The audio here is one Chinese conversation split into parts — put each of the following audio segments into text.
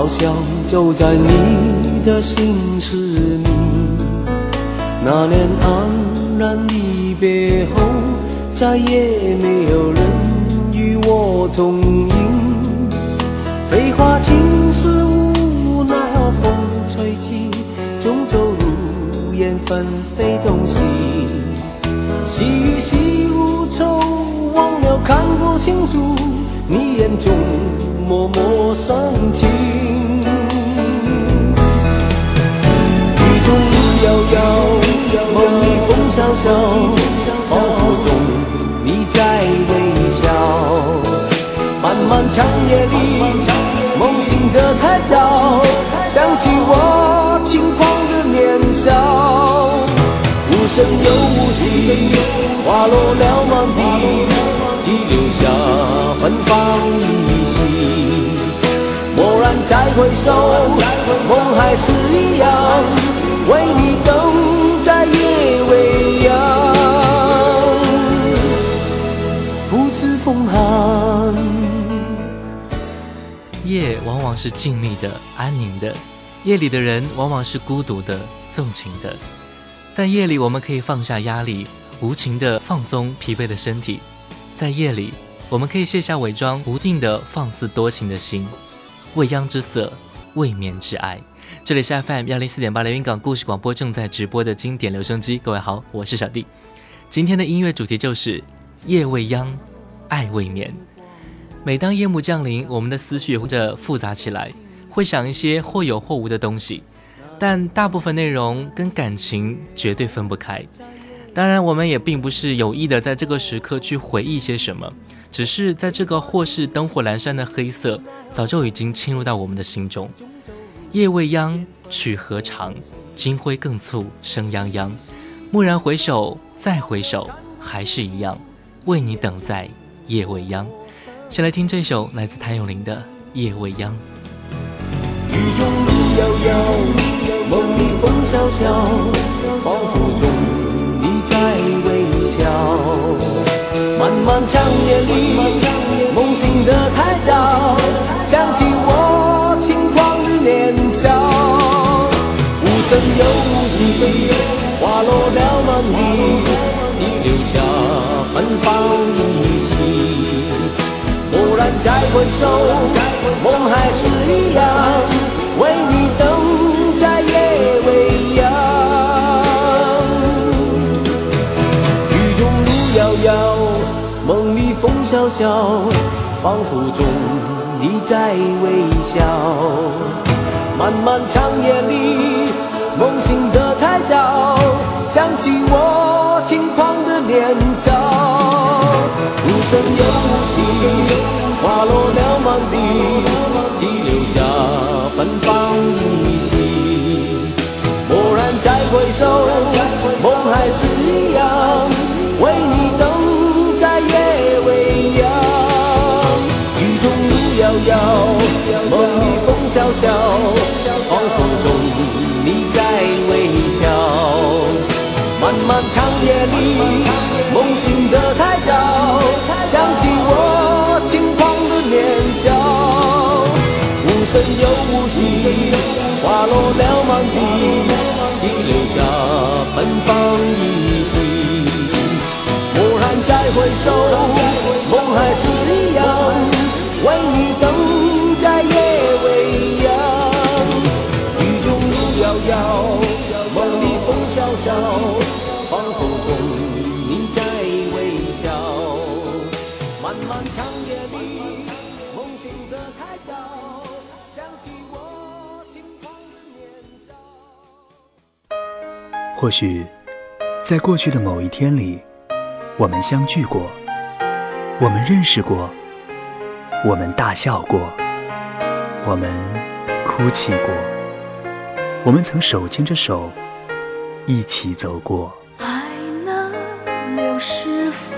好像走在你的心事里。那年黯然离别后，再也没有人与我同饮。飞花尽是无奈何，风吹起，终究如烟纷飞东西。细雨细如愁，忘了看不清楚你眼中默默深情。雨中路遥遥，梦里风萧萧，仿佛中你在微笑。漫漫长夜里，梦醒得太早，想起我轻狂的年少。无声又无息，花落了满地，只留下芬芳依稀。蓦然再回首，梦还是一样，为你等在夜未央，不知风寒。夜往往是静谧的、安宁的，夜里的人往往是孤独的、纵情的。在夜里，我们可以放下压力，无情的放松疲惫的身体；在夜里，我们可以卸下伪装，无尽的放肆多情的心。未央之色，未眠之爱。这里是 FM 幺零四点八连云港故事广播正在直播的经典留声机。各位好，我是小弟。今天的音乐主题就是夜未央，爱未眠。每当夜幕降临，我们的思绪或者复杂起来，会想一些或有或无的东西。但大部分内容跟感情绝对分不开。当然，我们也并不是有意的在这个时刻去回忆些什么，只是在这个或是灯火阑珊的黑色，早就已经侵入到我们的心中。夜未央，曲何长？金辉更促，声泱泱。蓦然回首，再回首，还是一样，为你等在夜未央。先来听这首来自谭咏麟的《夜未央》。雨中路遥遥，梦里风萧萧，长夜里，梦醒得太早，想起我轻狂的年少。无声又无息，花落了满地，只留下芬芳依稀。蓦然再回首，梦还是一样，为你等里风萧萧，仿佛中你在微笑。漫漫长夜里，梦醒得太早，想起我轻狂的年少。无声又无息，花落了满地，只留下芬芳依稀。蓦然再回首，梦还是一样，为你等梦里风萧萧，仿佛中你在微笑。漫漫长夜里。梦醒得太早，想起我轻狂的年少。无声又无息，花落了满地，只留下芬芳依稀。蓦然再回首，梦还是一样，为你等笑仿佛中你在微笑漫漫长夜里梦醒的太早想起我轻狂的年少或许在过去的某一天里我们相聚过我们认识过我们大笑过我们哭泣过我们曾手牵着手一起走过。爱那刘师傅，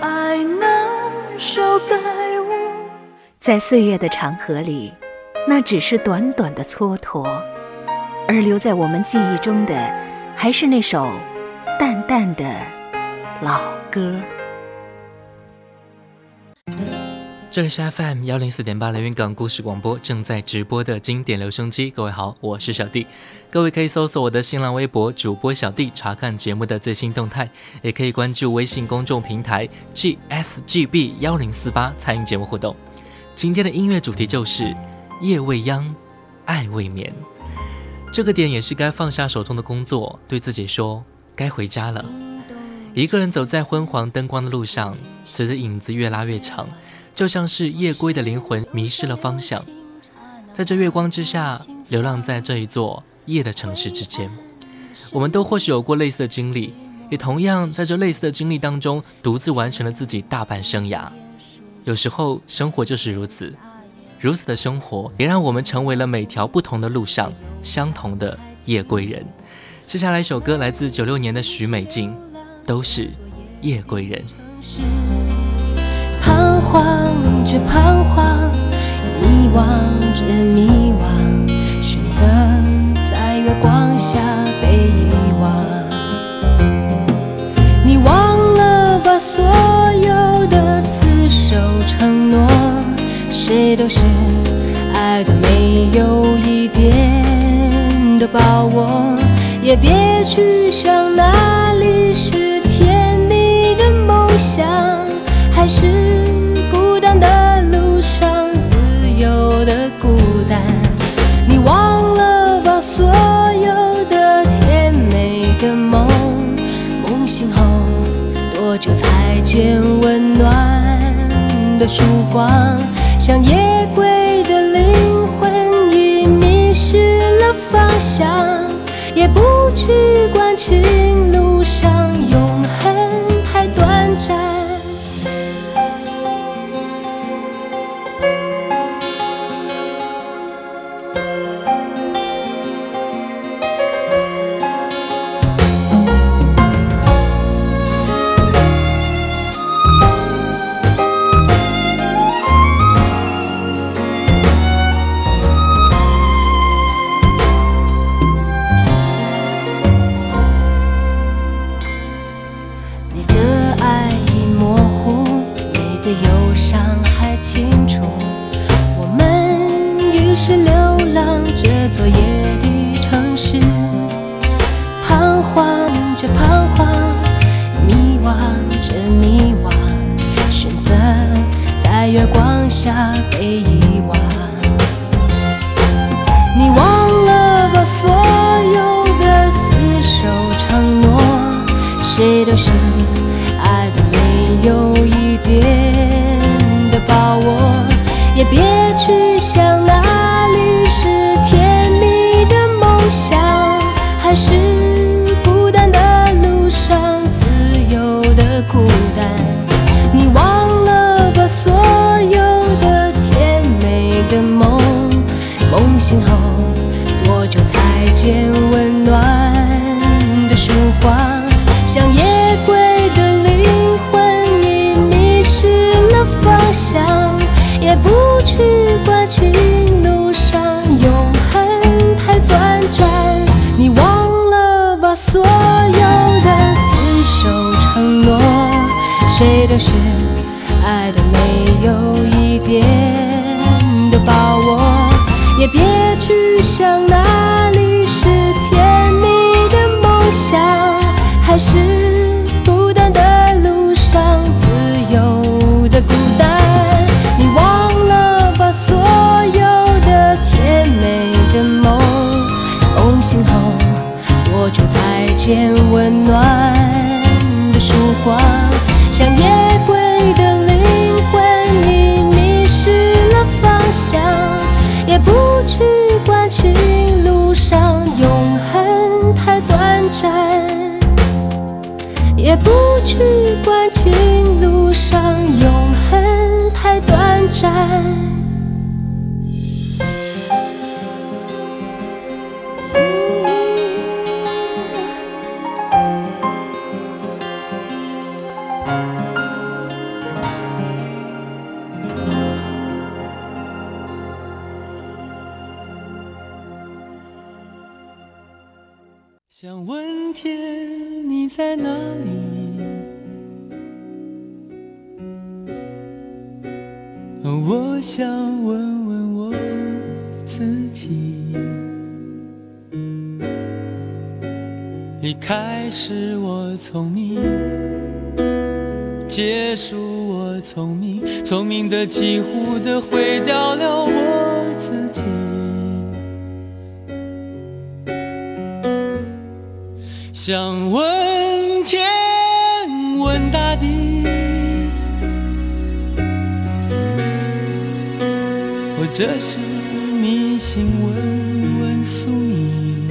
爱那捎带我。在岁月的长河里，那只是短短的蹉跎。而留在我们记忆中的，还是那首淡淡的老歌。这里是 FM 幺零四点八连云港故事广播正在直播的经典留声机，各位好，我是小弟。各位可以搜索我的新浪微博主播小弟，查看节目的最新动态，也可以关注微信公众平台 GSGB 幺零四八参与节目互动。今天的音乐主题就是夜未央，爱未眠。这个点也是该放下手中的工作，对自己说该回家了。一个人走在昏黄灯光的路上，随着影子越拉越长。就像是夜归的灵魂迷失了方向，在这月光之下，流浪在这一座夜的城市之间。我们都或许有过类似的经历，也同样在这类似的经历当中，独自完成了自己大半生涯。有时候，生活就是如此，如此的生活也让我们成为了每条不同的路上相同的夜归人。接下来一首歌来自九六年的许美静，都是夜归人。彷徨着彷徨，迷惘着迷下被遗忘。你忘了把所有的厮守承诺，谁都是爱的没有一点的把握，也别去想哪里是甜蜜的梦想，还是。见温暖的曙光？像夜归的灵魂，已迷失了方向，也不去管情路上永恒太短暂。也别去想那。谁都是爱的没有一点的把握，也别去想哪里是甜蜜的梦想，还是孤单的路上自由的孤单。你忘了把所有的甜美的梦，梦醒后多久才见温暖的曙光？像夜归的灵魂已迷失了方向，也不去管情路上永恒太短暂，也不去管情路上永恒太短暂。聪明的几乎的毁掉了我自己。想问天，问大地。或者是迷信，问问宿命，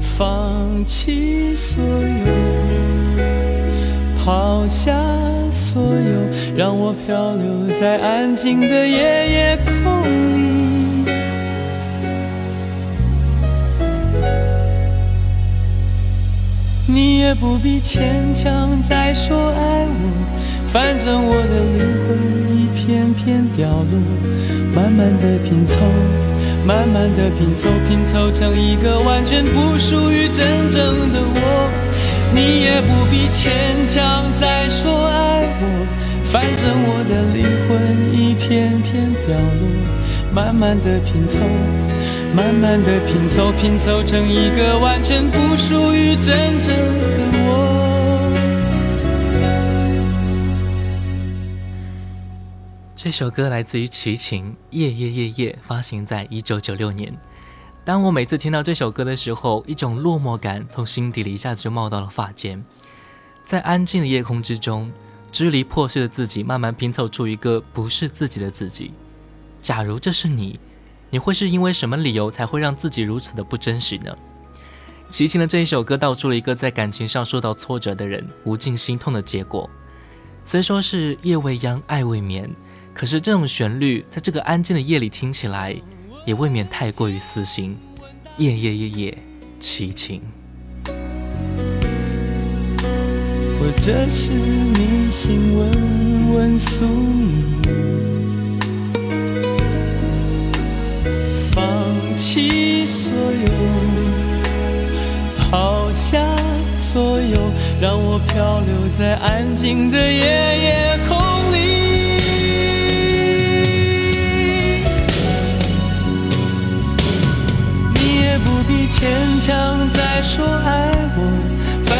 放弃所有，让我漂流在安静的夜夜空里。你也不必牵强再说爱我。反正我的灵魂一片片掉落，慢慢的拼凑，慢慢的拼凑，拼凑成一个完全不属于真正的我。你也不必牵强再说爱我，反正我的灵魂一片片掉落，慢慢的拼凑，慢慢的拼凑，拼凑成一个完全不属于真正的我。这首歌来自于齐秦，《夜夜夜夜》，发行在一九九六年。当我每次听到这首歌的时候，一种落寞感从心底里一下子就冒到了发间。在安静的夜空之中，支离破碎的自己慢慢拼凑出一个不是自己的自己。假如这是你，你会是因为什么理由才会让自己如此的不真实呢？齐秦的这一首歌道出了一个在感情上受到挫折的人无尽心痛的结果。虽说是夜未央，爱未眠。可是这种旋律在这个安静的夜里听起来，也未免太过于撕心。夜夜夜夜，齐秦。或者是迷信，问问宿命，放弃所有，抛下所有，让我漂流在安静的夜夜空里。你也不必牵强再说爱我，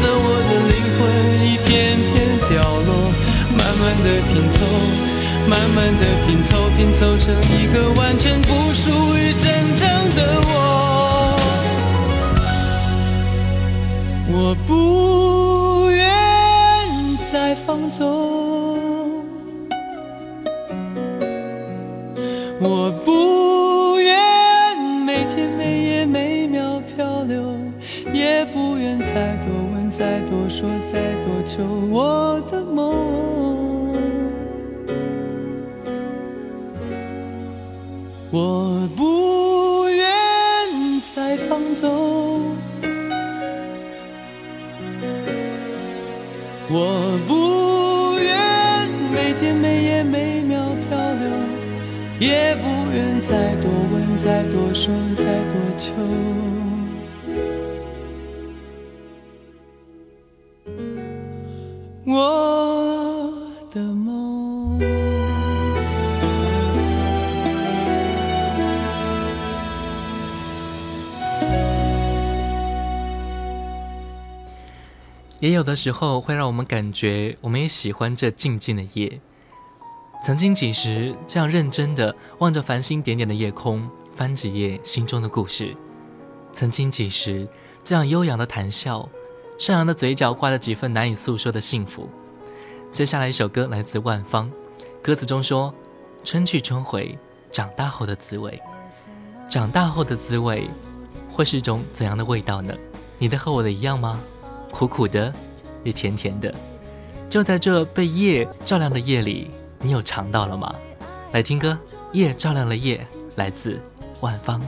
着我的灵魂一片片掉落，慢慢的拼凑，慢慢的拼凑，拼凑成一个完全不属于真正的我。我不愿再放纵，我不愿每天每夜每秒漂流。也不愿再多，再多说，再多求我的梦。我不愿再放纵，我不愿每天每夜每秒漂流，也不愿再多问，再多说，再多求。也有的时候会让我们感觉，我们也喜欢这静静的夜。曾经几时这样认真的望着繁星点点的夜空，翻几页心中的故事？曾经几时这样悠扬的谈笑？善良的嘴角挂着几分难以诉说的幸福。接下来一首歌来自万芳，歌词中说：“春去春回，长大后的滋味。长大后的滋味，会是一种怎样的味道呢？你的和我的一样吗？苦苦的也甜甜的，就在这被夜照亮的夜里，你有尝到了吗？来听歌，夜照亮了夜，来自万芳。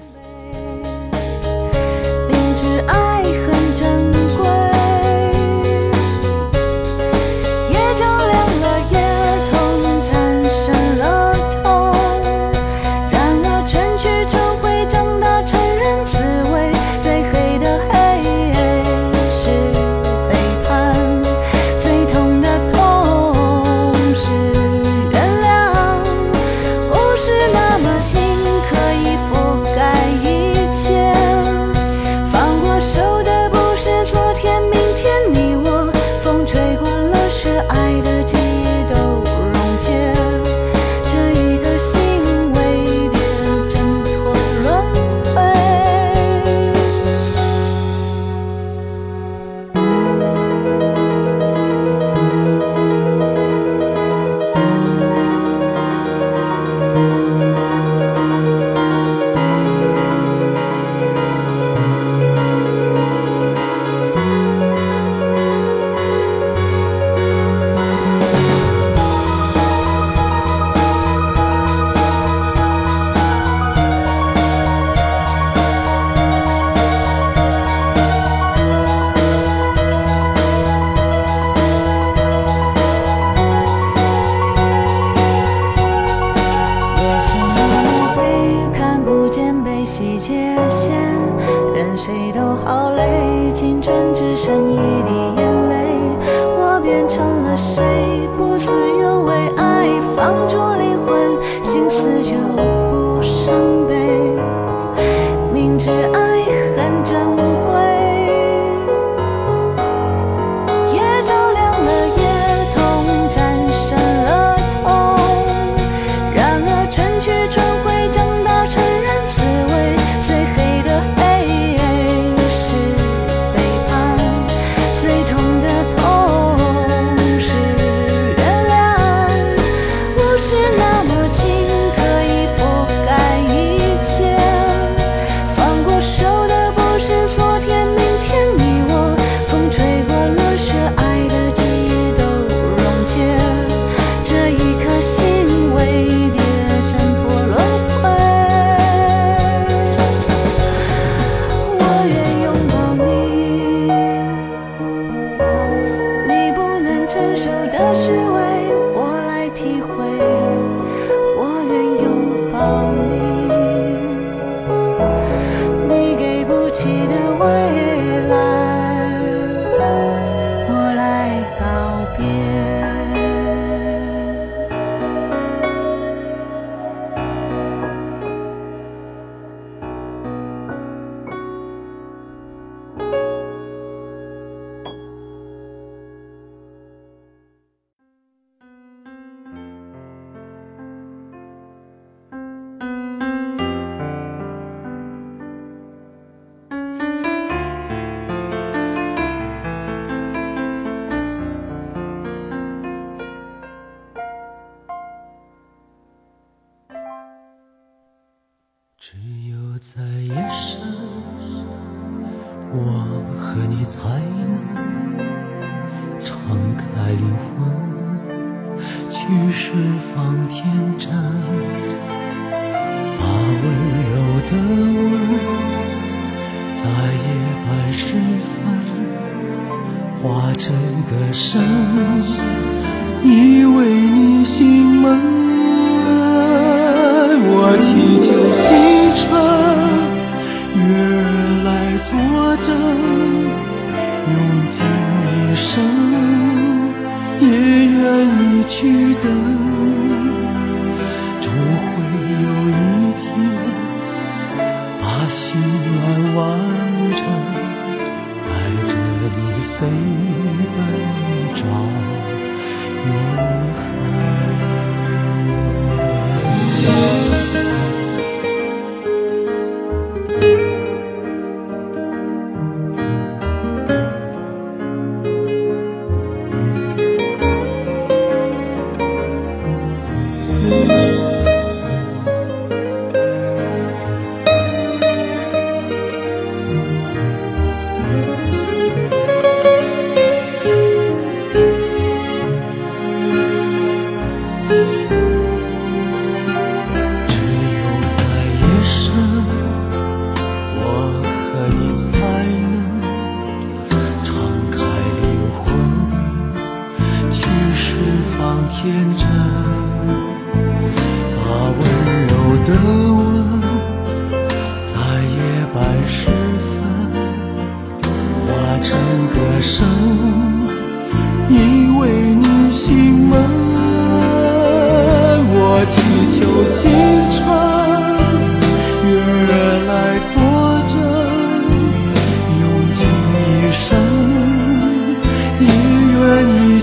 记得我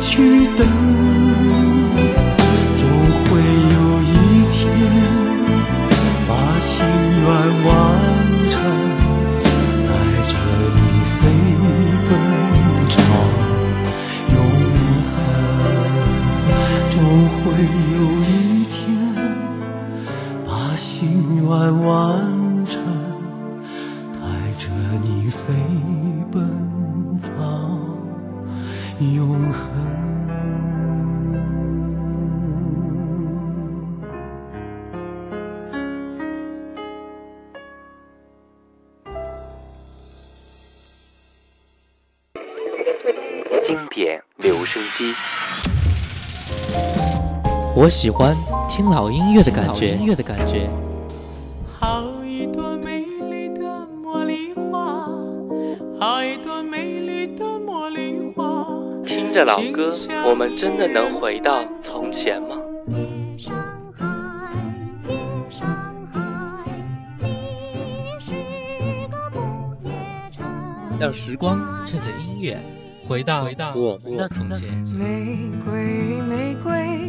去等，我喜欢听老音乐的感觉，音乐的感觉。好一朵美丽的茉莉花，好一朵美丽的茉莉花。听着老歌，我们真的能回到从前吗？上海，天上海，你是个不夜城。让时光趁着音乐回到回到我们的从前。玫瑰，玫瑰，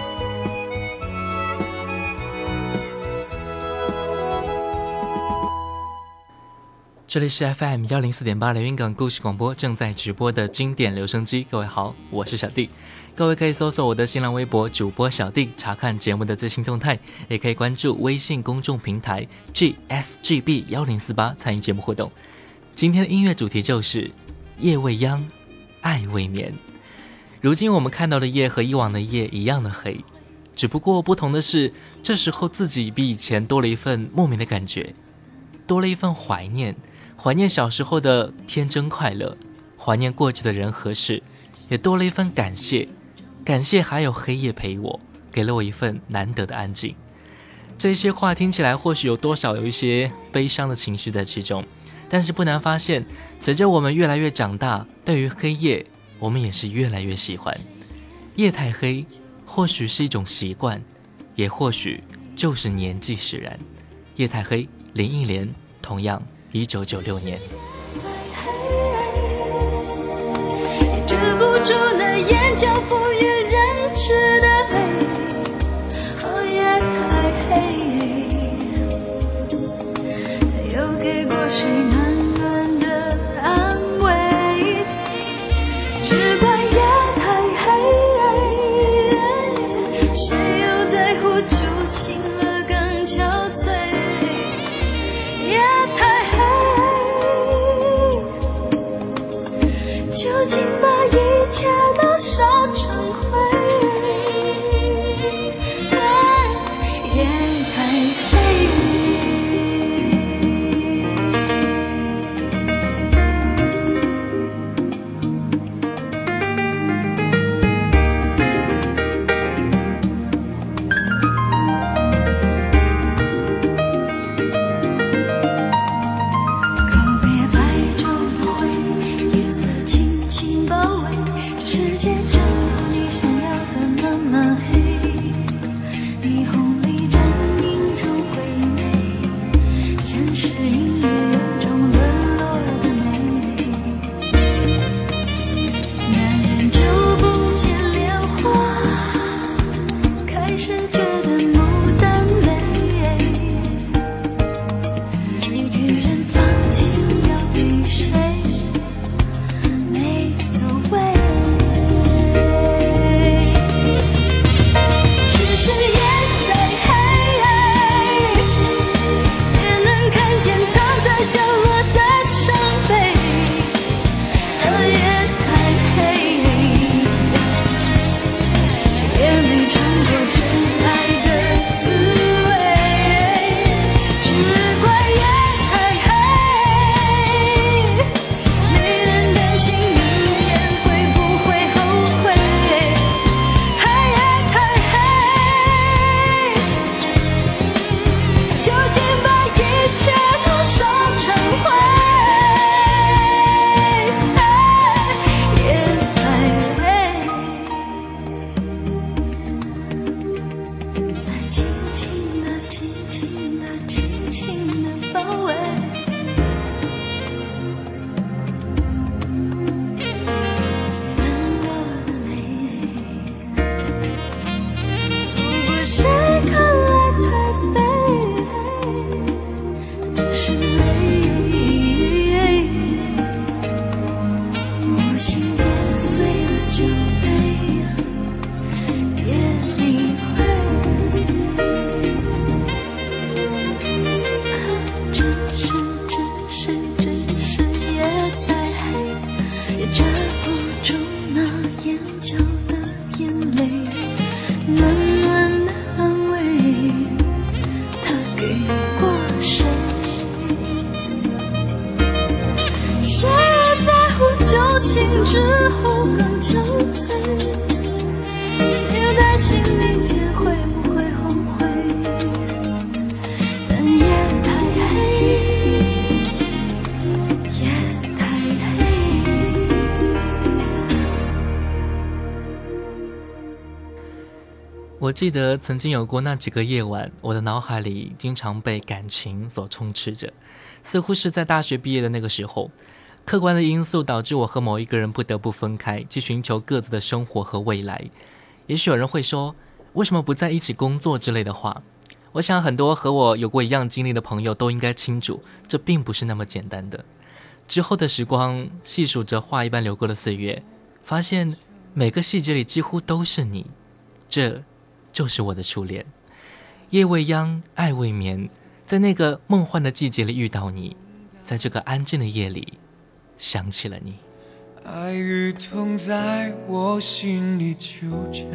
这里是 FM 幺零四点八连云港故事广播正在直播的经典留声机，各位好，我是小弟。各位可以搜索我的新浪微博主播小弟，查看节目的最新动态，也可以关注微信公众平台 GSGB 幺零四八参与节目互动。今天的音乐主题就是夜未央，爱未眠。如今我们看到的夜和以往的夜一样的黑，只不过不同的是，这时候自己比以前多了一份莫名的感觉，多了一份怀念。怀念小时候的天真快乐，怀念过去的人和事，也多了一份感谢。感谢还有黑夜陪我，给了我一份难得的安静。这些话听起来或许有多少有一些悲伤的情绪在其中，但是不难发现，随着我们越来越长大，对于黑夜，我们也是越来越喜欢。夜太黑，或许是一种习惯，也或许就是年纪使然。夜太黑，林忆莲，同样。一九九六年，记得曾经有过那几个夜晚，我的脑海里经常被感情所充斥着，似乎是在大学毕业的那个时候，客观的因素导致我和某一个人不得不分开，去寻求各自的生活和未来。也许有人会说，为什么不在一起工作之类的话？我想很多和我有过一样经历的朋友都应该清楚，这并不是那么简单的。之后的时光，细数着画一般流过的岁月，发现每个细节里几乎都是你，这就是我的初恋。夜未央，爱未眠，在那个梦幻的季节里遇到你，在这个安静的夜里想起了你。爱与痛在我心里纠缠，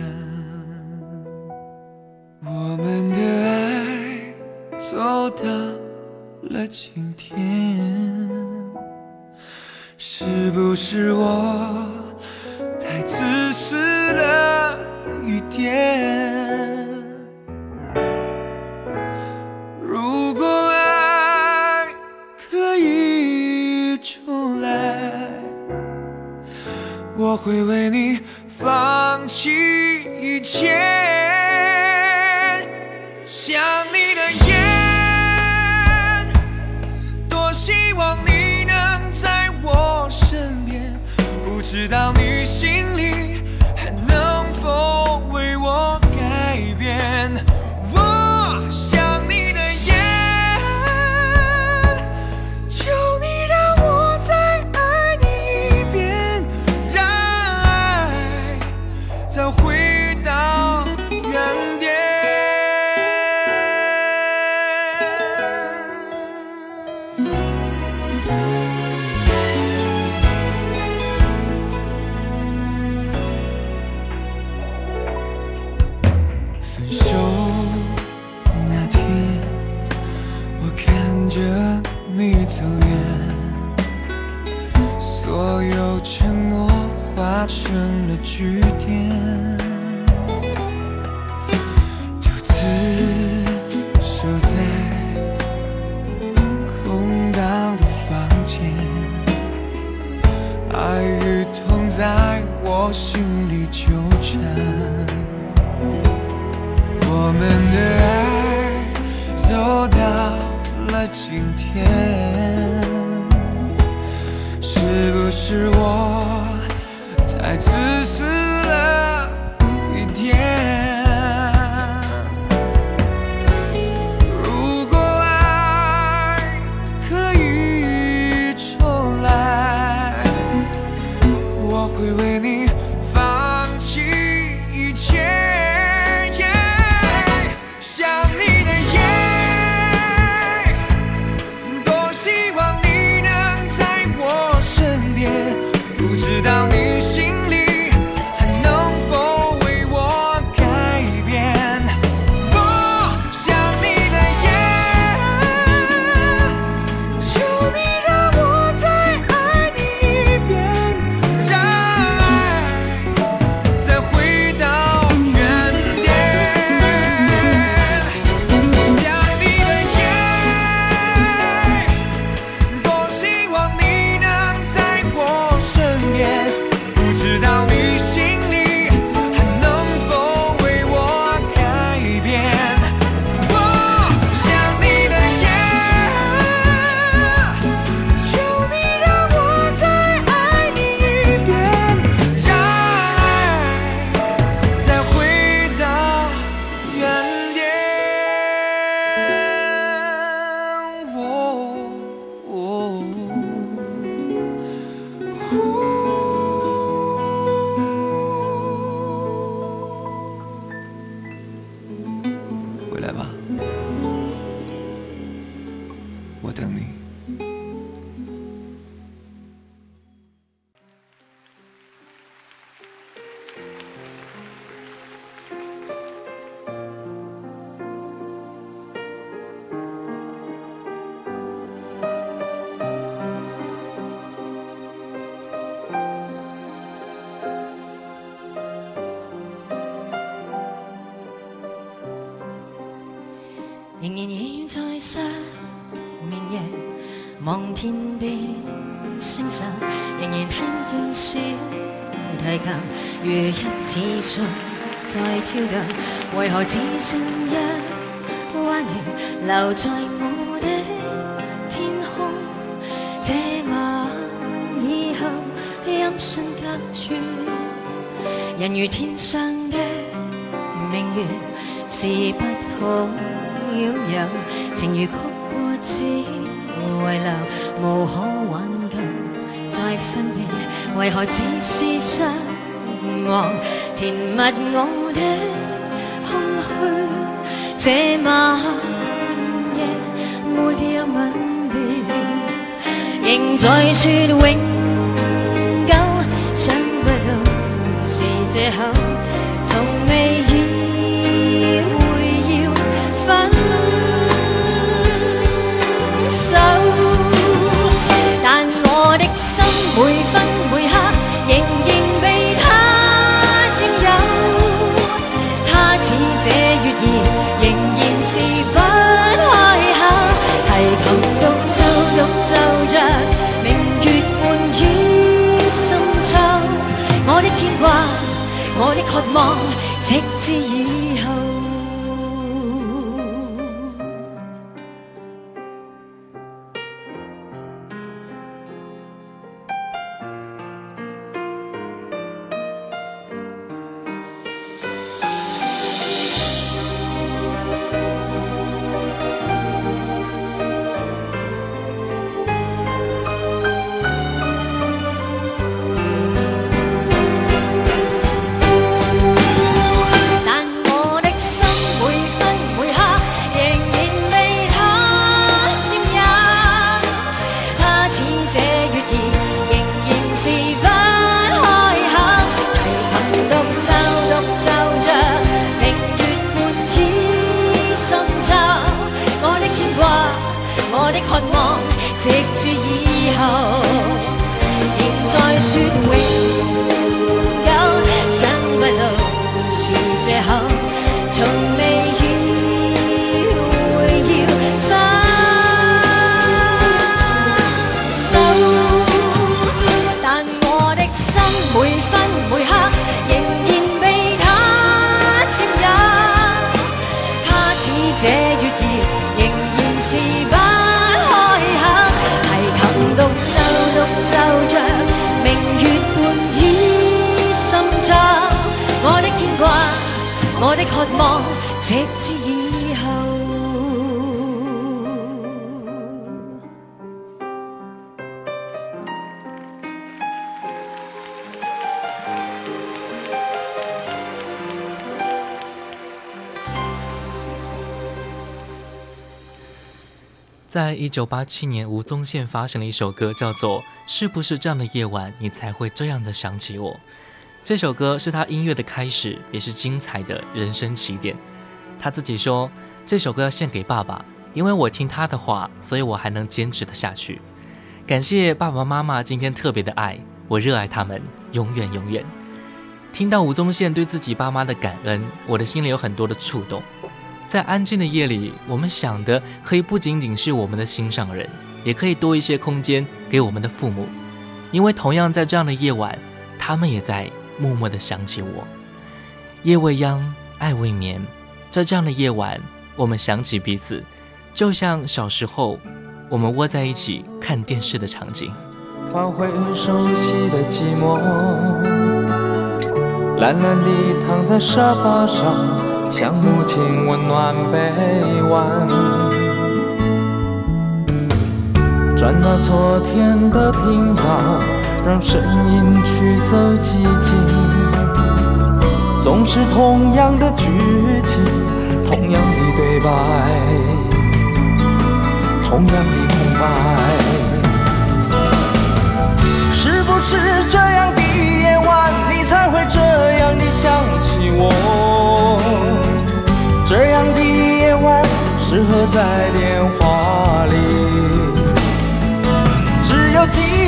我们的爱走到了今天，是不是我太自私了会为你放弃一切。走远，所有承诺化成了句点，提琴如一指數在跳動，為何只剩一弯月留在我的天空？這晚以後，音讯隔絕，人如天上的明月，是不可擁有，情如曲過只遗留，無可挽救，再分别，为何只是失望，填密我的空虚？这晚夜没有吻别，仍在说永久，想不到是借口，渴望，直至已直至以後。在一九八七年，吴宗宪发行了一首歌，叫做《是不是这样的夜晚，你才会这样的想起我》。这首歌是他音乐的开始，也是精彩的人生起点。他自己说，这首歌要献给爸爸，因为我听他的话，所以我还能坚持的下去。感谢爸爸妈妈今天特别的爱，我热爱他们，永远永远。听到吴宗宪对自己爸妈的感恩，我的心里有很多的触动。在安静的夜里，我们想的可以不仅仅是我们的心上人，也可以多一些空间给我们的父母，因为同样在这样的夜晚，他们也在默默地想起我。夜未央，爱未眠，在这样的夜晚，我们想起彼此，就像小时候我们窝在一起看电视的场景。换回熟悉的寂寞，懒懒地躺在沙发上，像母亲温暖臂弯。转到昨天的频道，让声音驱走寂静。总是同样的剧情，同样的对白，同样的空白。是不是这样的夜晚，你才会这样的想起我？这样的夜晚适合在电话里，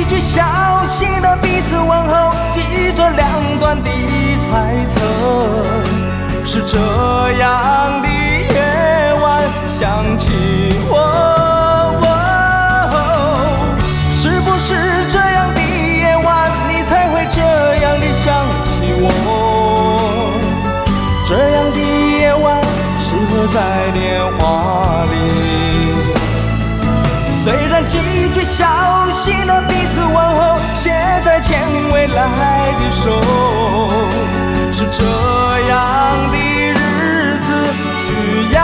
句小心的彼此问候，记着两端的猜测。是这样的夜晚，想起我、哦，是不是这样的夜晚，你才会这样的想起我？这样的夜晚，适合在电话。小心的彼此问候，现在牵未来的手，是这样的日子需要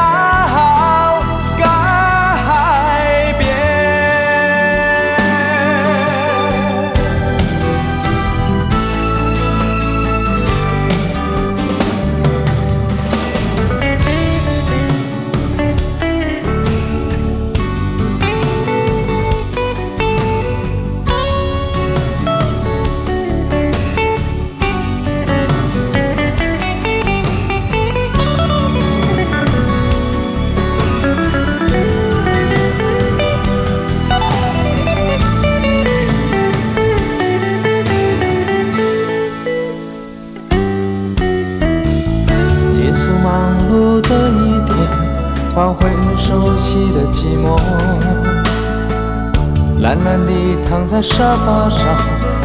在沙发上，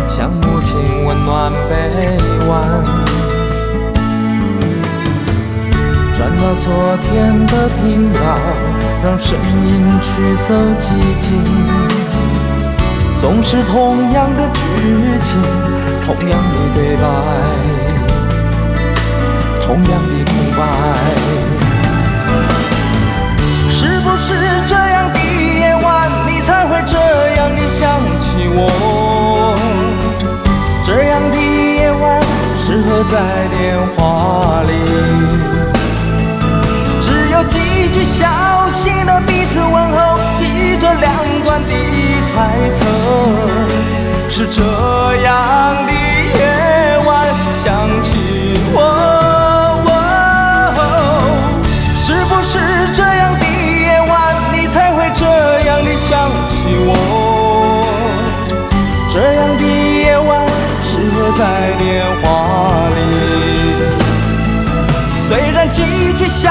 想母亲温暖臂弯。转到昨天的频道，让声音驱走寂静。总是同样的剧情，同样的对白。同样的空白。是不是这，你想起我？这样的夜晚适合在电话里，只有几句小心的彼此问候，记着两端的猜测。是这样的夜晚，想起我。在电话里。虽然几句小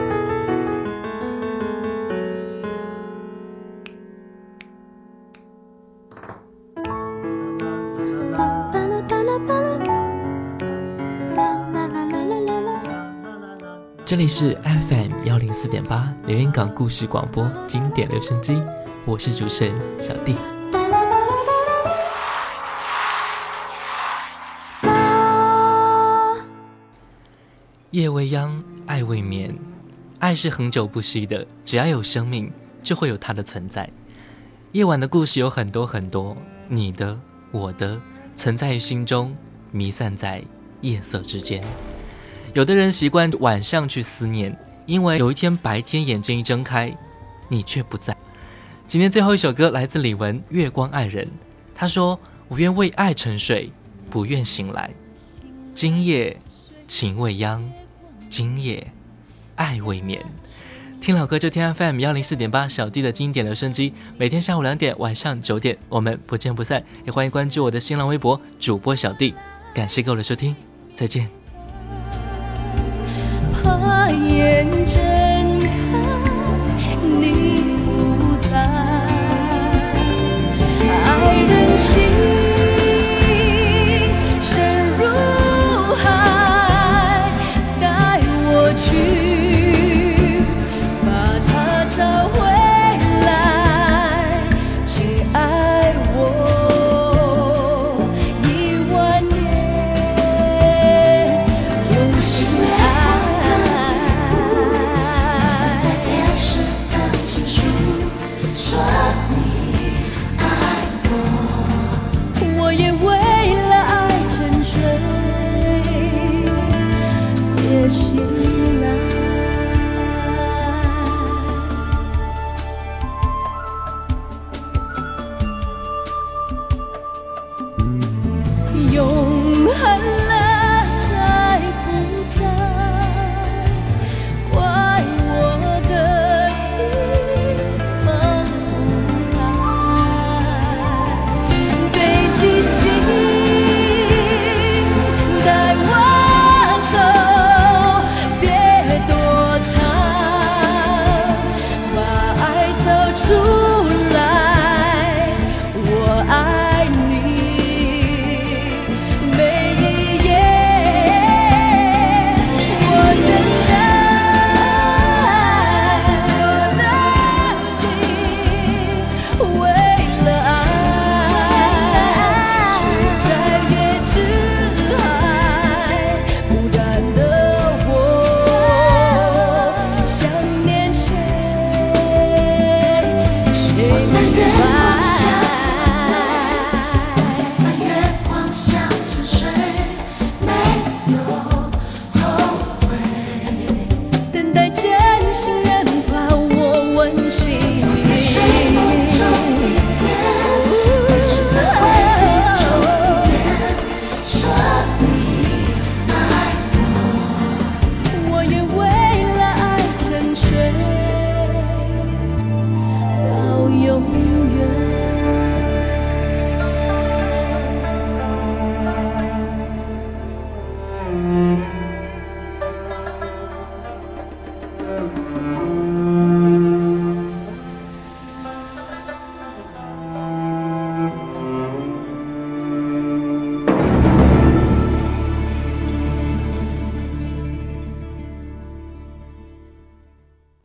这里是 FM 幺零四点八连云港故事广播经典留声机，我是主持人小弟。夜未央，爱未眠，爱是恒久不息的，只要有生命，就会有它的存在。夜晚的故事有很多很多，你的、我的，存在于心中，弥散在夜色之间。有的人习惯晚上去思念，因为有一天白天眼睛一睁开，你却不在。今天最后一首歌来自李玟《月光爱人》，他说：“我愿为爱沉睡，不愿醒来。今夜情未央，今夜爱未眠。”听老歌就听 FM 幺零四点八小弟的经典留声机，每天下午两点、晚上九点，我们不见不散。也欢迎关注我的新浪微博主播小弟。感谢各位的收听，再见。怕眼睁。